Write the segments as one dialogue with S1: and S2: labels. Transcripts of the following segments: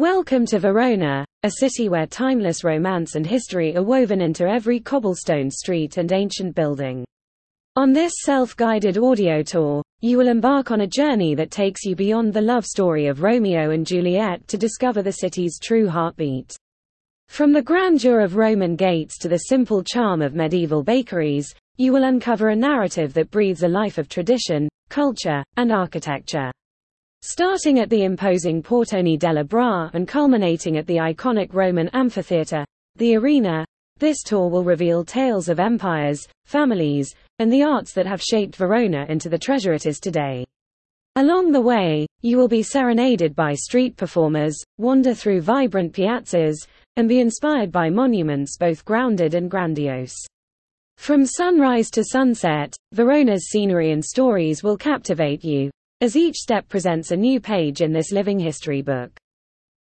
S1: Welcome to Verona, a city where timeless romance and history are woven into every cobblestone street and ancient building. On this self-guided audio tour, you will embark on a journey that takes you beyond the love story of Romeo and Juliet to discover the city's true heartbeat. From the grandeur of Roman gates to the simple charm of medieval bakeries, you will uncover a narrative that breathes a life of tradition, culture, and architecture. Starting at the imposing Portoni della Bra and culminating at the iconic Roman amphitheatre, the arena, this tour will reveal tales of empires, families, and the arts that have shaped Verona into the treasure it is today. Along the way, you will be serenaded by street performers, wander through vibrant piazzas, and be inspired by monuments both grounded and grandiose. From sunrise to sunset, Verona's scenery and stories will captivate you, as each step presents a new page in this living history book.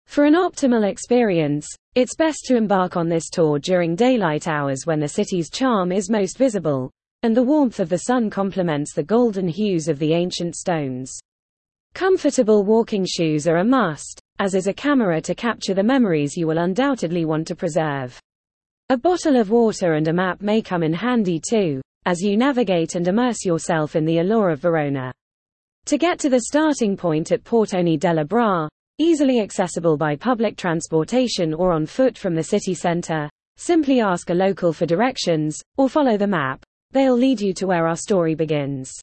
S1: For an optimal experience, it's best to embark on this tour during daylight hours when the city's charm is most visible, and the warmth of the sun complements the golden hues of the ancient stones. Comfortable walking shoes are a must, as is a camera to capture the memories you will undoubtedly want to preserve. A bottle of water and a map may come in handy too, as you navigate and immerse yourself in the allure of Verona. To get to the starting point at Portoni della Bra, easily accessible by public transportation or on foot from the city center, simply ask a local for directions, or follow the map. They'll lead you to where our story begins.